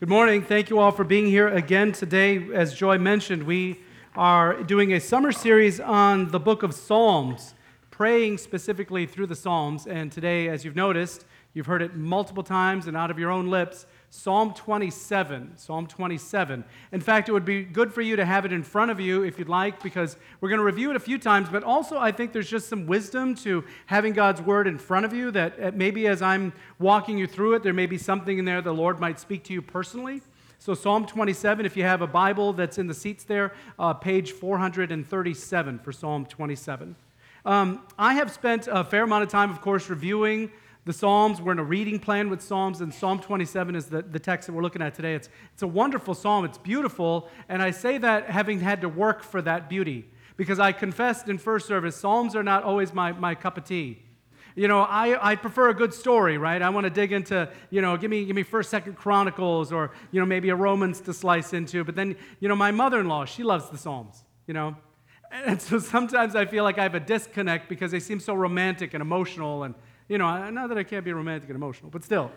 Good morning. Thank you all for being here again today. As Joy mentioned, we are doing a summer series on the book of Psalms, praying specifically through the Psalms. And today, as you've noticed, you've heard it multiple times and out of your own lips Psalm 27. Psalm 27. In fact, it would be good for you to have it in front of you if you'd like, because we're going to review it a few times, but also I think there's just some wisdom to having God's word in front of you that uh, maybe as I'm walking you through it, there may be something in there the Lord might speak to you personally. So, Psalm 27, if you have a Bible that's in the seats there, uh, page 437 for Psalm 27. Um, I have spent a fair amount of time, of course, reviewing the Psalms. We're in a reading plan with Psalms, and Psalm 27 is the, the text that we're looking at today. It's, it's a wonderful psalm, it's beautiful, and I say that having had to work for that beauty because I confessed in first service, Psalms are not always my, my cup of tea. You know, I, I prefer a good story, right? I want to dig into, you know, give me, give me first, second Chronicles or, you know, maybe a Romans to slice into. But then, you know, my mother in law, she loves the Psalms, you know. And so sometimes I feel like I have a disconnect because they seem so romantic and emotional and, you know, not that I can't be romantic and emotional, but still.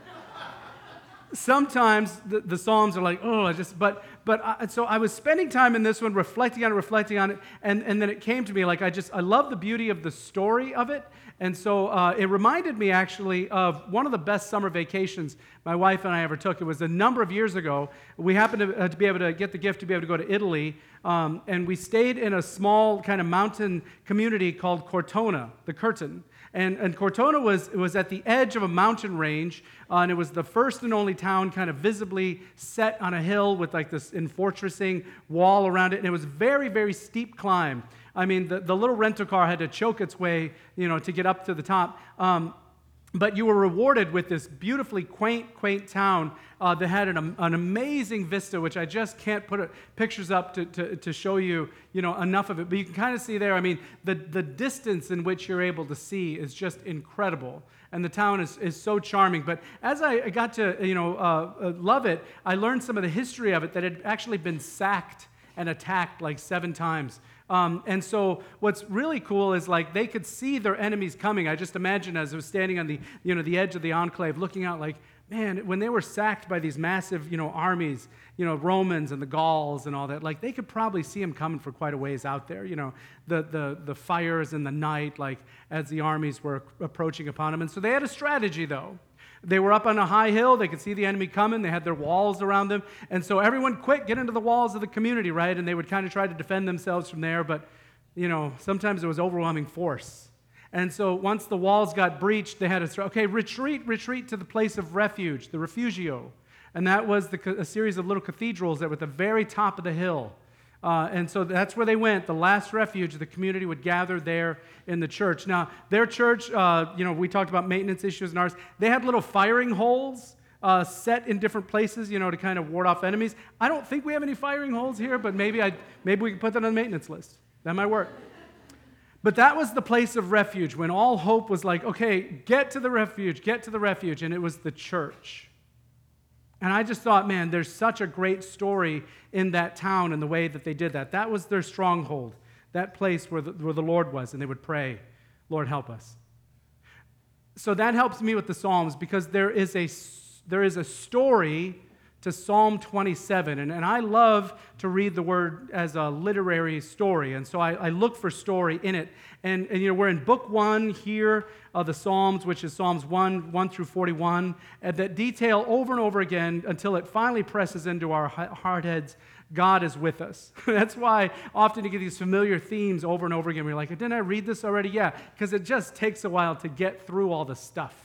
Sometimes the, the, Psalms are like, oh, I just, but, but, I, so I was spending time in this one, reflecting on it, reflecting on it, and, and then it came to me, like, I just, I love the beauty of the story of it. And so uh, it reminded me actually of one of the best summer vacations my wife and I ever took. It was a number of years ago. We happened to, uh, to be able to get the gift to be able to go to Italy, um, and we stayed in a small kind of mountain community called Cortona, the Curtain. And, and Cortona was, was at the edge of a mountain range, uh, and it was the first and only town kind of visibly set on a hill with like this enfortressing wall around it. And it was very, very steep climb. I mean, the, the little rental car had to choke its way, you know, to get up to the top. Um, but you were rewarded with this beautifully quaint, quaint town uh, that had an, an, amazing vista, which I just can't put pictures up to, to, to, show you, you know, enough of it. But you can kind of see there, I mean, the, the distance in which you're able to see is just incredible. And the town is, is so charming. But as I got to, you know, uh, uh, love it, I learned some of the history of it that had actually been sacked and attacked like seven times. Um, and so what's really cool is like they could see their enemies coming. I just imagine as I was standing on the, you know, the edge of the enclave looking out like, man, when they were sacked by these massive, you know, armies, you know, Romans and the Gauls and all that, like they could probably see them coming for quite a ways out there, you know, the, the, the fires in the night, like as the armies were approaching upon them. And so they had a strategy though. They were up on a high hill. They could see the enemy coming. They had their walls around them. And so everyone, quick, get into the walls of the community, right? And they would kind of try to defend themselves from there. But, you know, sometimes it was overwhelming force. And so once the walls got breached, they had to say, okay, retreat, retreat to the place of refuge, the refugio. And that was the, a series of little cathedrals that were at the very top of the hill. Uh, and so that's where they went. The last refuge, the community would gather there in the church. Now, their church, uh, you know, we talked about maintenance issues in ours. They had little firing holes uh, set in different places, you know, to kind of ward off enemies. I don't think we have any firing holes here, but maybe, I, maybe we can put that on the maintenance list. That might work. But that was the place of refuge when all hope was like, okay, get to the refuge, get to the refuge. And it was the church. And I just thought, man, there's such a great story in that town and the way that they did that. That was their stronghold, that place where the, where the Lord was, and they would pray, Lord, help us. So that helps me with the Psalms because there is a, there is a story to Psalm 27. And, and I love to read the word as a literary story. And so I, I look for story in it. And, and, you know, we're in book one here of the Psalms, which is Psalms 1, 1 through 41, and that detail over and over again until it finally presses into our hard heads God is with us. That's why often you get these familiar themes over and over again. We're like, didn't I read this already? Yeah, because it just takes a while to get through all the stuff.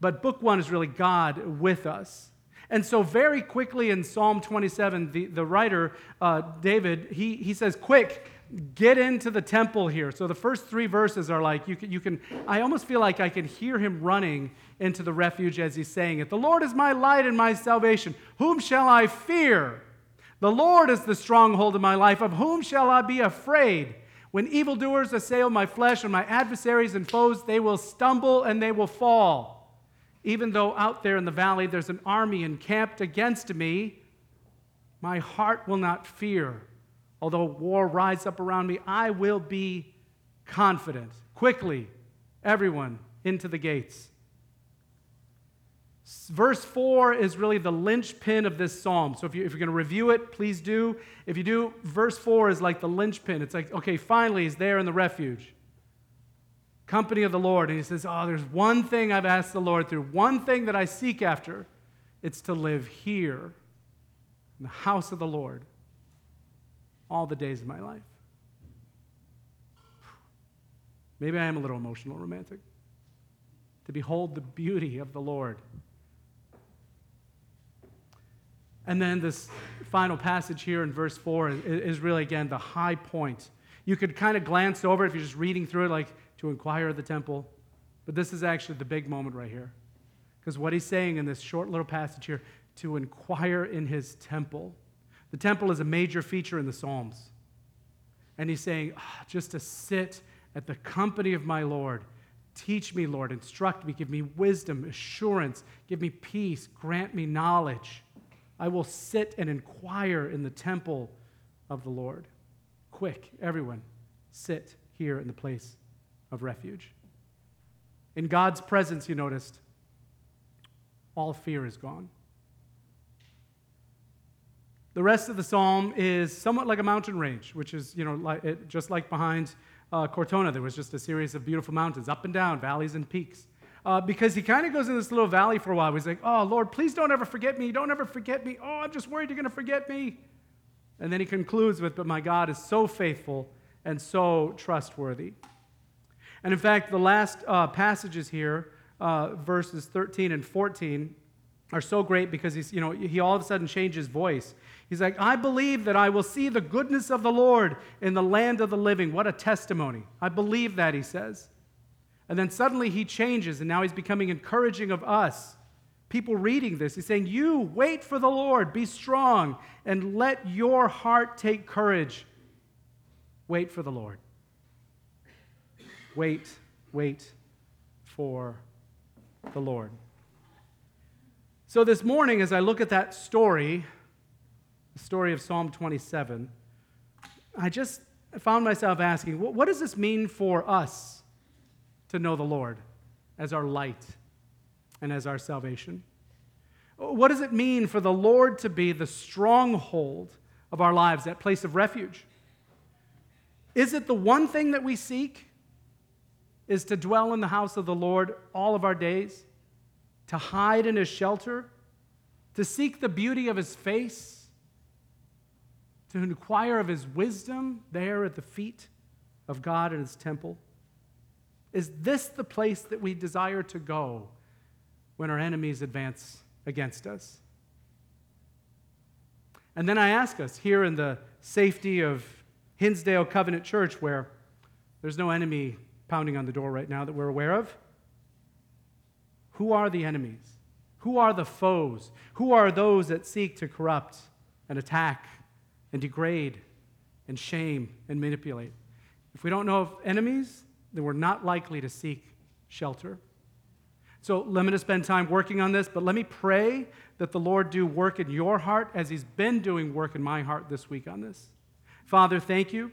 But book one is really God with us. And so, very quickly in Psalm 27, the, the writer, uh, David, he, he says, Quick, get into the temple here. So, the first three verses are like, you can, you can, I almost feel like I can hear him running into the refuge as he's saying it. The Lord is my light and my salvation. Whom shall I fear? The Lord is the stronghold of my life. Of whom shall I be afraid? When evildoers assail my flesh and my adversaries and foes, they will stumble and they will fall. Even though out there in the valley there's an army encamped against me, my heart will not fear. Although war rise up around me, I will be confident. Quickly, everyone into the gates. Verse 4 is really the linchpin of this psalm. So if, you, you're going to review it, please do. If you do, verse 4 is like the linchpin. It's like, okay, finally, he's there in the refuge. Company of the Lord. And he says, Oh, there's one thing I've asked the Lord through, one thing that I seek after. It's to live here in the house of the Lord all the days of my life. Maybe I am a little emotional romantic. To behold the beauty of the Lord And then this final passage here in verse 4 is really, again, the high point. You could kind of glance over if you're just reading through it, like to inquire of the temple. But this is actually the big moment right here. Because what he's saying in this short little passage here, to inquire in his temple. The temple is a major feature in the Psalms. And he's saying, oh, just to sit at the company of my Lord. Teach me, Lord. Instruct me. Give me wisdom, assurance. Give me peace. Grant me knowledge. I will sit and inquire in the temple of the Lord. Quick, everyone, sit here in the place of refuge. In God's presence, you noticed, all fear is gone. The rest of the psalm is somewhat like a mountain range, which is, you know, like, it, just like behind uh, Cortona, there was just a series of beautiful mountains, up and down, valleys and peaks uh, because he kind of goes in this little valley for a while. He's like, Oh, Lord, please don't ever forget me. Don't ever forget me. Oh, I'm just worried you're going to forget me. And then he concludes with, But my God is so faithful and so trustworthy. And in fact, the last uh, passages here, uh, verses 13 and 14, are so great because he's, you know, he all of a sudden changes voice. He's like, I believe that I will see the goodness of the Lord in the land of the living. What a testimony. I believe that, he says. And then suddenly he changes, and now he's becoming encouraging of us. People reading this, he's saying, You wait for the Lord, be strong, and let your heart take courage. Wait for the Lord. Wait, wait for the Lord. So this morning, as I look at that story, the story of Psalm 27, I just found myself asking, what does this mean for us? to know the Lord as our light and as our salvation? What does it mean for the Lord to be the stronghold of our lives, that place of refuge? Is it the one thing that we seek? Is to dwell in the house of the Lord all of our days? To hide in his shelter? To seek the beauty of his face? To inquire of his wisdom there at the feet of God in his temple? Is this the place that we desire to go when our enemies advance against us? And then I ask us here in the safety of Hinsdale Covenant Church, where there's no enemy pounding on the door right now that we're aware of, who are the enemies? Who are the foes? Who are those that seek to corrupt and attack and degrade and shame and manipulate? If we don't know of enemies, then we're not likely to seek shelter. So let me spend time working on this, but let me pray that the Lord do work in your heart as He's been doing work in my heart this week on this. Father, thank you.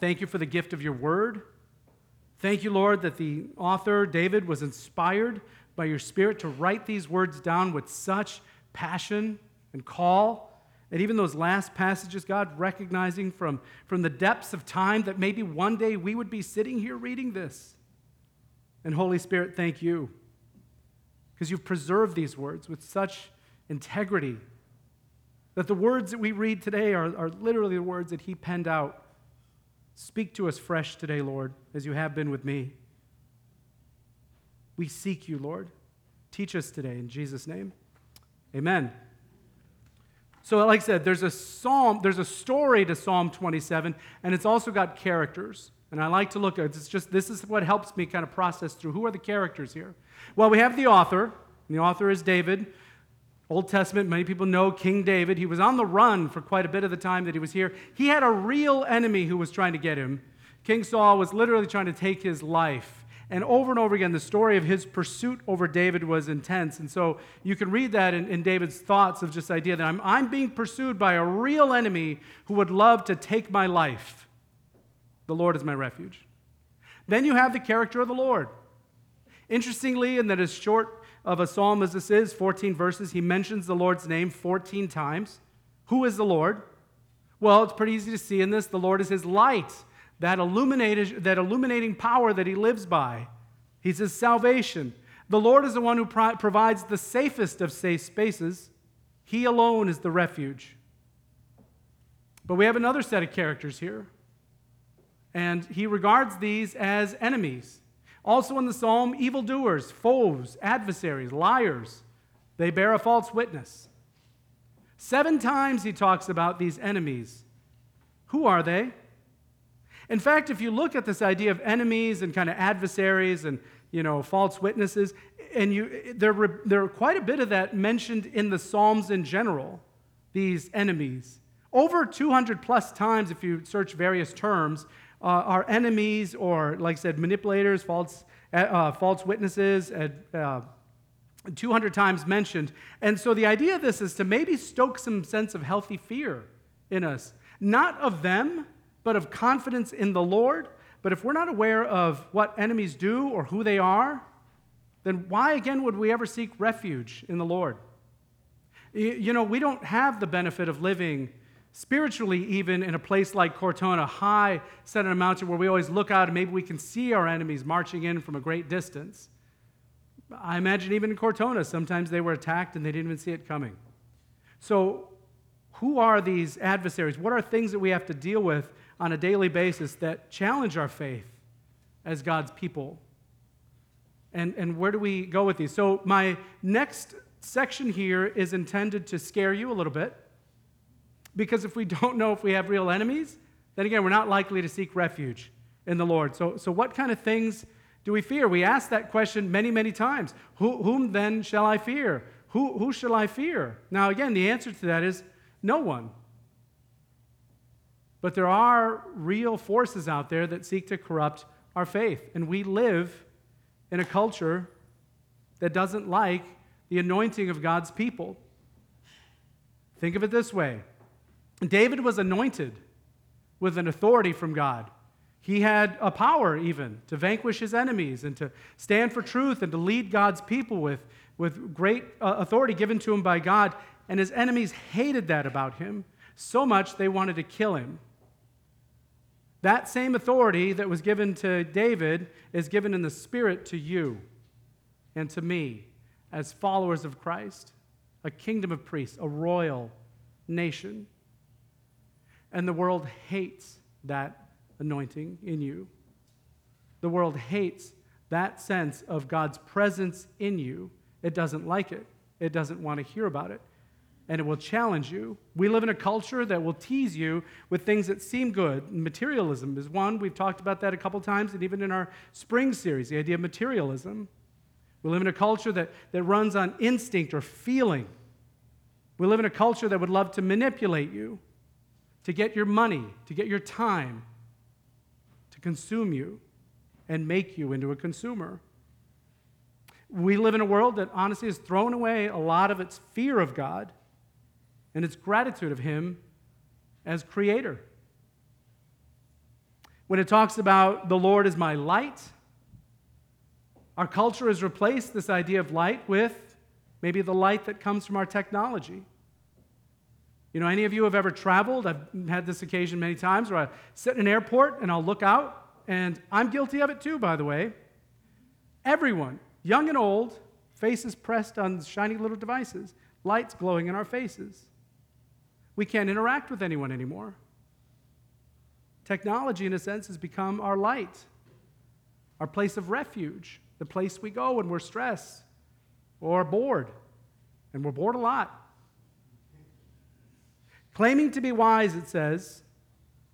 Thank you for the gift of your word. Thank you, Lord, that the author, David, was inspired by your Spirit to write these words down with such passion and call. And even those last passages, God, recognizing from, from the depths of time that maybe one day we would be sitting here reading this. And Holy Spirit, thank you. Because you've preserved these words with such integrity that the words that we read today are, are literally the words that He penned out. Speak to us fresh today, Lord, as you have been with me. We seek you, Lord. Teach us today in Jesus' name. Amen. So, like I said, there's a psalm, there's a story to Psalm 27, and it's also got characters. And I like to look at it's just this is what helps me kind of process through who are the characters here. Well, we have the author, and the author is David. Old Testament, many people know King David. He was on the run for quite a bit of the time that he was here. He had a real enemy who was trying to get him. King Saul was literally trying to take his life. And over and over again, the story of his pursuit over David was intense. And so you can read that in, in David's thoughts of just the idea that I'm, I'm being pursued by a real enemy who would love to take my life. The Lord is my refuge. Then you have the character of the Lord. Interestingly, in that his short of a psalm as this is 14 verses. He mentions the Lord's name 14 times. Who is the Lord? Well, it's pretty easy to see in this. The Lord is his light, that, that illuminating power that he lives by. He's his salvation. The Lord is the one who pro- provides the safest of safe spaces. He alone is the refuge. But we have another set of characters here, and he regards these as enemies. Also in the psalm, evildoers, foes, adversaries, liars, they bear a false witness. Seven times he talks about these enemies. Who are they? In fact, if you look at this idea of enemies and kind of adversaries and you know false witnesses, and you there, there are quite a bit of that mentioned in the Psalms in general, these enemies. Over 200 plus times, if you search various terms, uh, are enemies or, like I said, manipulators, false, uh, uh false witnesses, uh, 200 times mentioned. And so the idea of this is to maybe stoke some sense of healthy fear in us, not of them, but of confidence in the Lord. But if we're not aware of what enemies do or who they are, then why again would we ever seek refuge in the Lord? You know, we don't have the benefit of living spiritually, even in a place like Cortona, high set on a mountain where we always look out and maybe we can see our enemies marching in from a great distance. I imagine even in Cortona, sometimes they were attacked and they didn't even see it coming. So, who are these adversaries? What are things that we have to deal with on a daily basis that challenge our faith as God's people? And, and where do we go with these? So, my next section here is intended to scare you a little bit. Because if we don't know if we have real enemies, then again, we're not likely to seek refuge in the Lord. So, so what kind of things do we fear? We ask that question many, many times. Who, whom then shall I fear? Who, who shall I fear? Now, again, the answer to that is no one. But there are real forces out there that seek to corrupt our faith. And we live in a culture that doesn't like the anointing of God's people. Think of it this way David was anointed with an authority from God. He had a power even to vanquish his enemies and to stand for truth and to lead God's people with, with great uh, authority given to him by God. And his enemies hated that about him so much they wanted to kill him. That same authority that was given to David is given in the Spirit to you and to me as followers of Christ, a kingdom of priests, a royal nation. And the world hates that anointing in you. The world hates that sense of God's presence in you. It doesn't like it, it doesn't want to hear about it, and it will challenge you. We live in a culture that will tease you with things that seem good. Materialism is one. We've talked about that a couple times, and even in our spring series, the idea of materialism. We live in a culture that, that runs on instinct or feeling. We live in a culture that would love to manipulate you to get your money, to get your time, to consume you and make you into a consumer. We live in a world that honestly has thrown away a lot of its fear of God and its gratitude of Him as creator. When it talks about the Lord is my light, our culture has replaced this idea of light with maybe the light that comes from our technology. You know, any of you have ever traveled? I've had this occasion many times where I sit in an airport and I'll look out, and I'm guilty of it too, by the way. Everyone, young and old, faces pressed on shiny little devices, lights glowing in our faces. We can't interact with anyone anymore. Technology, in a sense, has become our light, our place of refuge, the place we go when we're stressed or bored. And we're bored a lot. Claiming to be wise, it says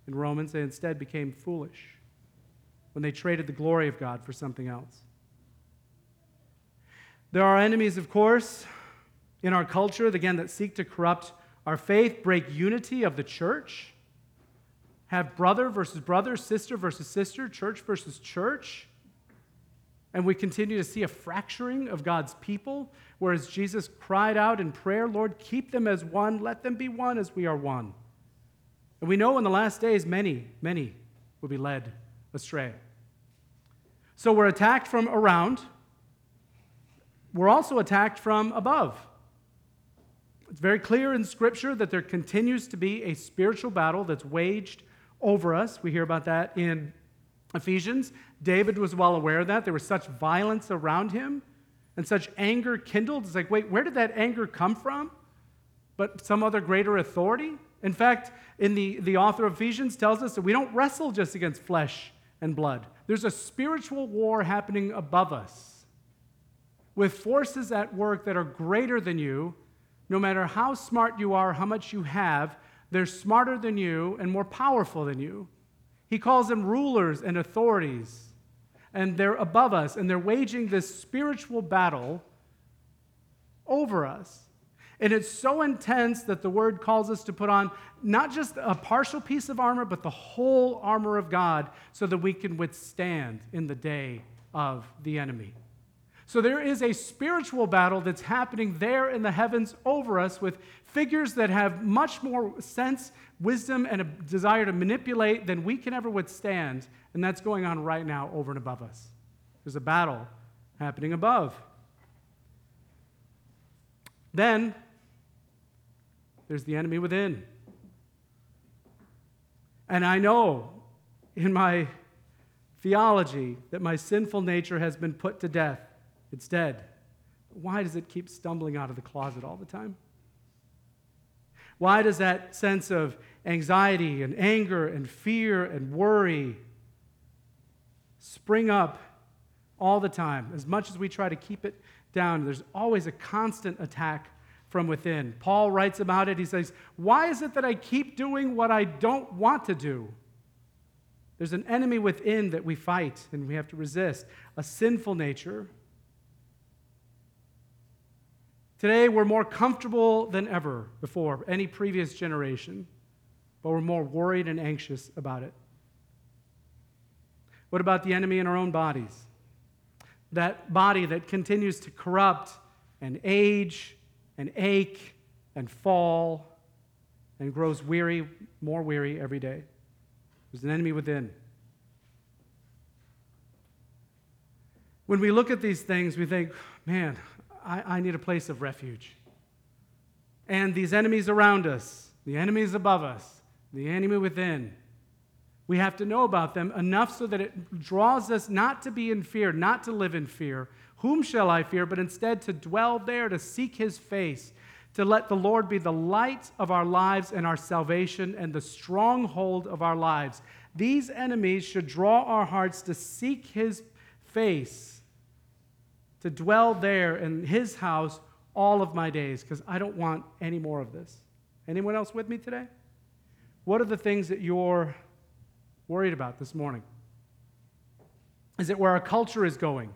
in Romans, they instead became foolish when they traded the glory of God for something else. There are enemies, of course, in our culture, again, that seek to corrupt our faith, break unity of the church, have brother versus brother, sister versus sister, church versus church. And we continue to see a fracturing of God's people, whereas Jesus cried out in prayer, Lord, keep them as one, let them be one as we are one. And we know in the last days, many, many will be led astray. So we're attacked from around. we're also attacked from above. It's very clear in Scripture that there continues to be a spiritual battle that's waged over us. We hear about that in Ephesians. David was well aware of that. There was such violence around him and such anger kindled. It's like, wait, where did that anger come from? But some other greater authority? In fact, in the, the author of Ephesians tells us that we don't wrestle just against flesh and blood. There's a spiritual war happening above us with forces at work that are greater than you. No matter how smart you are, how much you have, they're smarter than you and more powerful than you. He calls them rulers and authorities, and they're above us, and they're waging this spiritual battle over us. And it's so intense that the word calls us to put on not just a partial piece of armor, but the whole armor of God so that we can withstand in the day of the enemy. So there is a spiritual battle that's happening there in the heavens over us with figures that have much more sense, wisdom, and a desire to manipulate than we can ever withstand. And that's going on right now over and above us. There's a battle happening above. Then there's the enemy within. And I know in my theology that my sinful nature has been put to death. It's dead. Why does it keep stumbling out of the closet all the time? Why does that sense of anxiety and anger and fear and worry spring up all the time? As much as we try to keep it down, there's always a constant attack from within. Paul writes about it. He says, Why is it that I keep doing what I don't want to do? There's an enemy within that we fight and we have to resist, a sinful nature. Today, we're more comfortable than ever before, any previous generation, but we're more worried and anxious about it. What about the enemy in our own bodies? That body that continues to corrupt and age and ache and fall and grows weary, more weary every day. There's an enemy within. When we look at these things, we think, man, I, I need a place of refuge. And these enemies around us, the enemies above us, the enemy within, we have to know about them enough so that it draws us not to be in fear, not to live in fear, whom shall I fear? But instead to dwell there, to seek his face, to let the Lord be the light of our lives and our salvation and the stronghold of our lives. These enemies should draw our hearts to seek his face, to dwell there in his house all of my days, because I don't want any more of this. Anyone else with me today? What are the things that you're worried about this morning? Is it where our culture is going?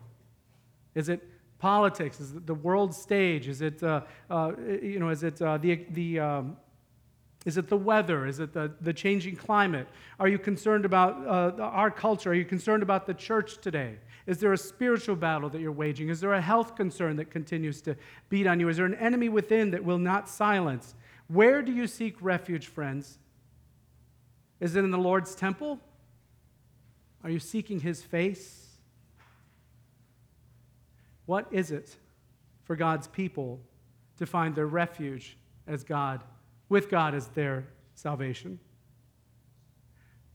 Is it politics? Is it the world stage? Is it, uh, uh, you know, is it uh, the, the um, is it the weather? Is it the, the changing climate? Are you concerned about uh, our culture? Are you concerned about the church today? Is there a spiritual battle that you're waging? Is there a health concern that continues to beat on you? Is there an enemy within that will not silence? Where do you seek refuge, friends? Is it in the Lord's temple? Are you seeking his face? What is it for God's people to find their refuge as God, with God as their salvation?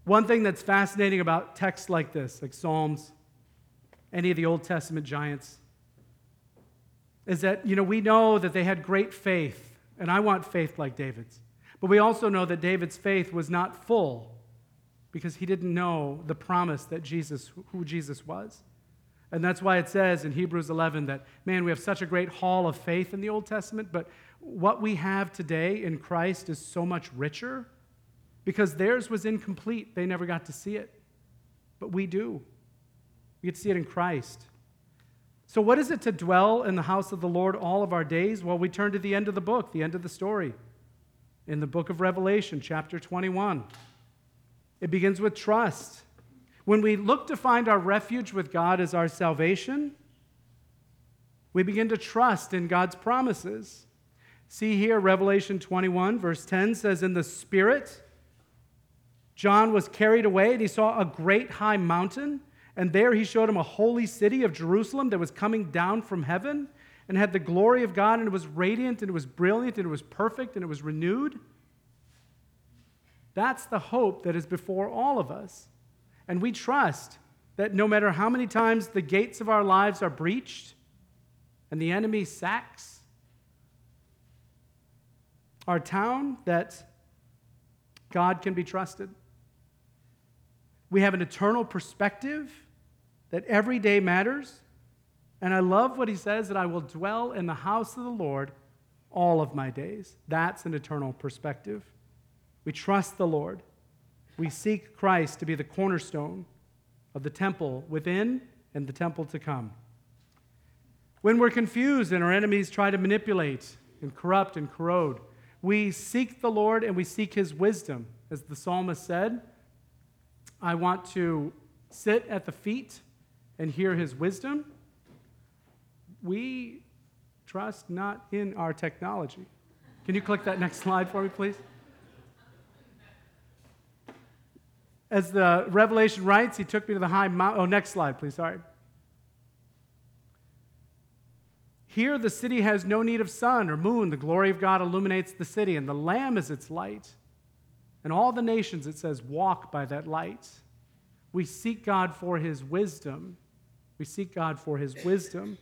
One thing that's fascinating about texts like this, like Psalms, any of the Old Testament giants, is that, you know, we know that they had great faith, and I want faith like David's. But we also know that David's faith was not full because he didn't know the promise that Jesus, who Jesus was. And that's why it says in Hebrews 11 that, man, we have such a great hall of faith in the Old Testament, but what we have today in Christ is so much richer because theirs was incomplete. They never got to see it. But we do. We get to see it in Christ. So, what is it to dwell in the house of the Lord all of our days? Well, we turn to the end of the book, the end of the story, in the book of Revelation, chapter 21. It begins with trust. When we look to find our refuge with God as our salvation, we begin to trust in God's promises. See here, Revelation 21, verse 10 says, In the Spirit, John was carried away, and he saw a great high mountain, and there he showed him a holy city of Jerusalem that was coming down from heaven. And had the glory of God, and it was radiant, and it was brilliant, and it was perfect, and it was renewed. That's the hope that is before all of us. And we trust that no matter how many times the gates of our lives are breached and the enemy sacks our town, that God can be trusted. We have an eternal perspective that every day matters. And I love what he says that I will dwell in the house of the Lord all of my days. That's an eternal perspective. We trust the Lord. We seek Christ to be the cornerstone of the temple within and the temple to come. When we're confused and our enemies try to manipulate and corrupt and corrode, we seek the Lord and we seek his wisdom. As the psalmist said, I want to sit at the feet and hear his wisdom. We trust not in our technology. Can you click that next slide for me, please? As the Revelation writes, he took me to the high mountain. Oh, next slide, please. Sorry. Here, the city has no need of sun or moon. The glory of God illuminates the city, and the Lamb is its light. And all the nations, it says, walk by that light. We seek God for his wisdom. We seek God for his wisdom.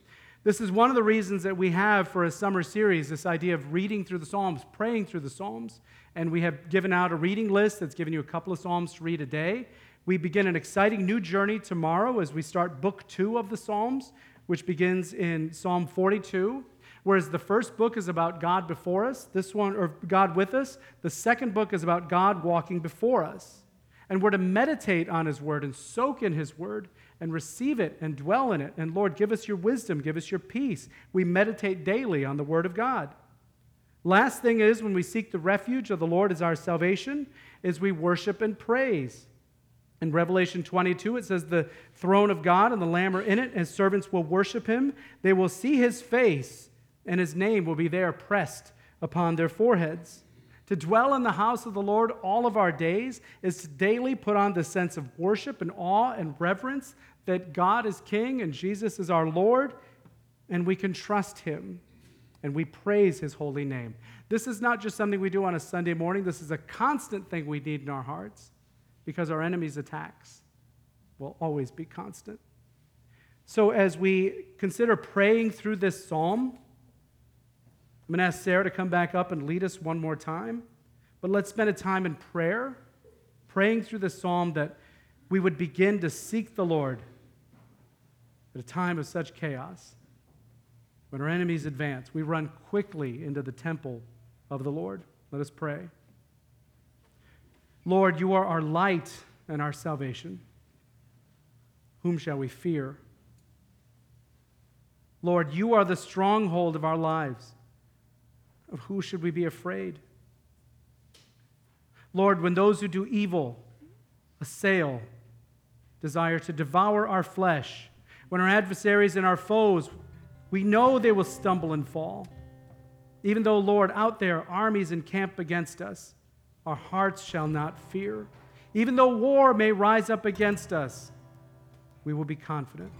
This is one of the reasons that we have for a summer series this idea of reading through the Psalms, praying through the Psalms. And we have given out a reading list that's given you a couple of Psalms to read a day. We begin an exciting new journey tomorrow as we start book two of the Psalms, which begins in Psalm 42. Whereas the first book is about God before us, this one, or God with us, the second book is about God walking before us. And we're to meditate on His Word and soak in His Word and receive it and dwell in it. And Lord, give us your wisdom, give us your peace. We meditate daily on the Word of God. Last thing is when we seek the refuge of the Lord as our salvation, is we worship and praise. In Revelation 22, it says, The throne of God and the Lamb are in it, and servants will worship him. They will see his face, and his name will be there pressed upon their foreheads. To dwell in the house of the Lord all of our days is to daily put on the sense of worship and awe and reverence that God is King and Jesus is our Lord, and we can trust Him and we praise His holy name. This is not just something we do on a Sunday morning, this is a constant thing we need in our hearts because our enemy's attacks will always be constant. So, as we consider praying through this psalm, I'm going to ask Sarah to come back up and lead us one more time. But let's spend a time in prayer, praying through the psalm that we would begin to seek the Lord at a time of such chaos. When our enemies advance, we run quickly into the temple of the Lord. Let us pray. Lord, you are our light and our salvation. Whom shall we fear? Lord, you are the stronghold of our lives. Of who should we be afraid? Lord, when those who do evil assail, desire to devour our flesh, when our adversaries and our foes, we know they will stumble and fall. Even though, Lord, out there armies encamp against us, our hearts shall not fear. Even though war may rise up against us, we will be confident.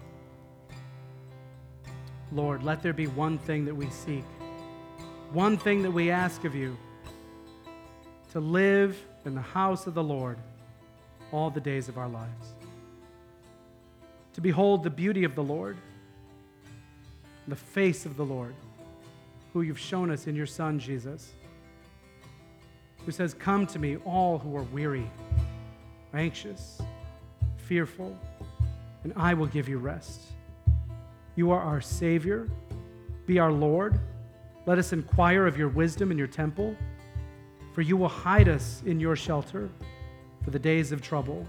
Lord, let there be one thing that we seek one thing that we ask of you to live in the house of the Lord all the days of our lives, to behold the beauty of the Lord, the face of the Lord, who you've shown us in your Son, Jesus, who says, Come to me, all who are weary, anxious, fearful, and I will give you rest. You are our Savior, be our Lord. Let us inquire of your wisdom in your temple, for you will hide us in your shelter for the days of trouble.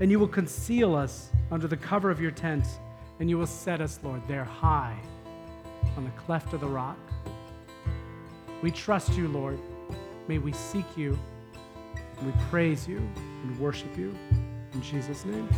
And you will conceal us under the cover of your tent, and you will set us, Lord, there high on the cleft of the rock. We trust you, Lord. May we seek you, and we praise you and worship you. In Jesus' name.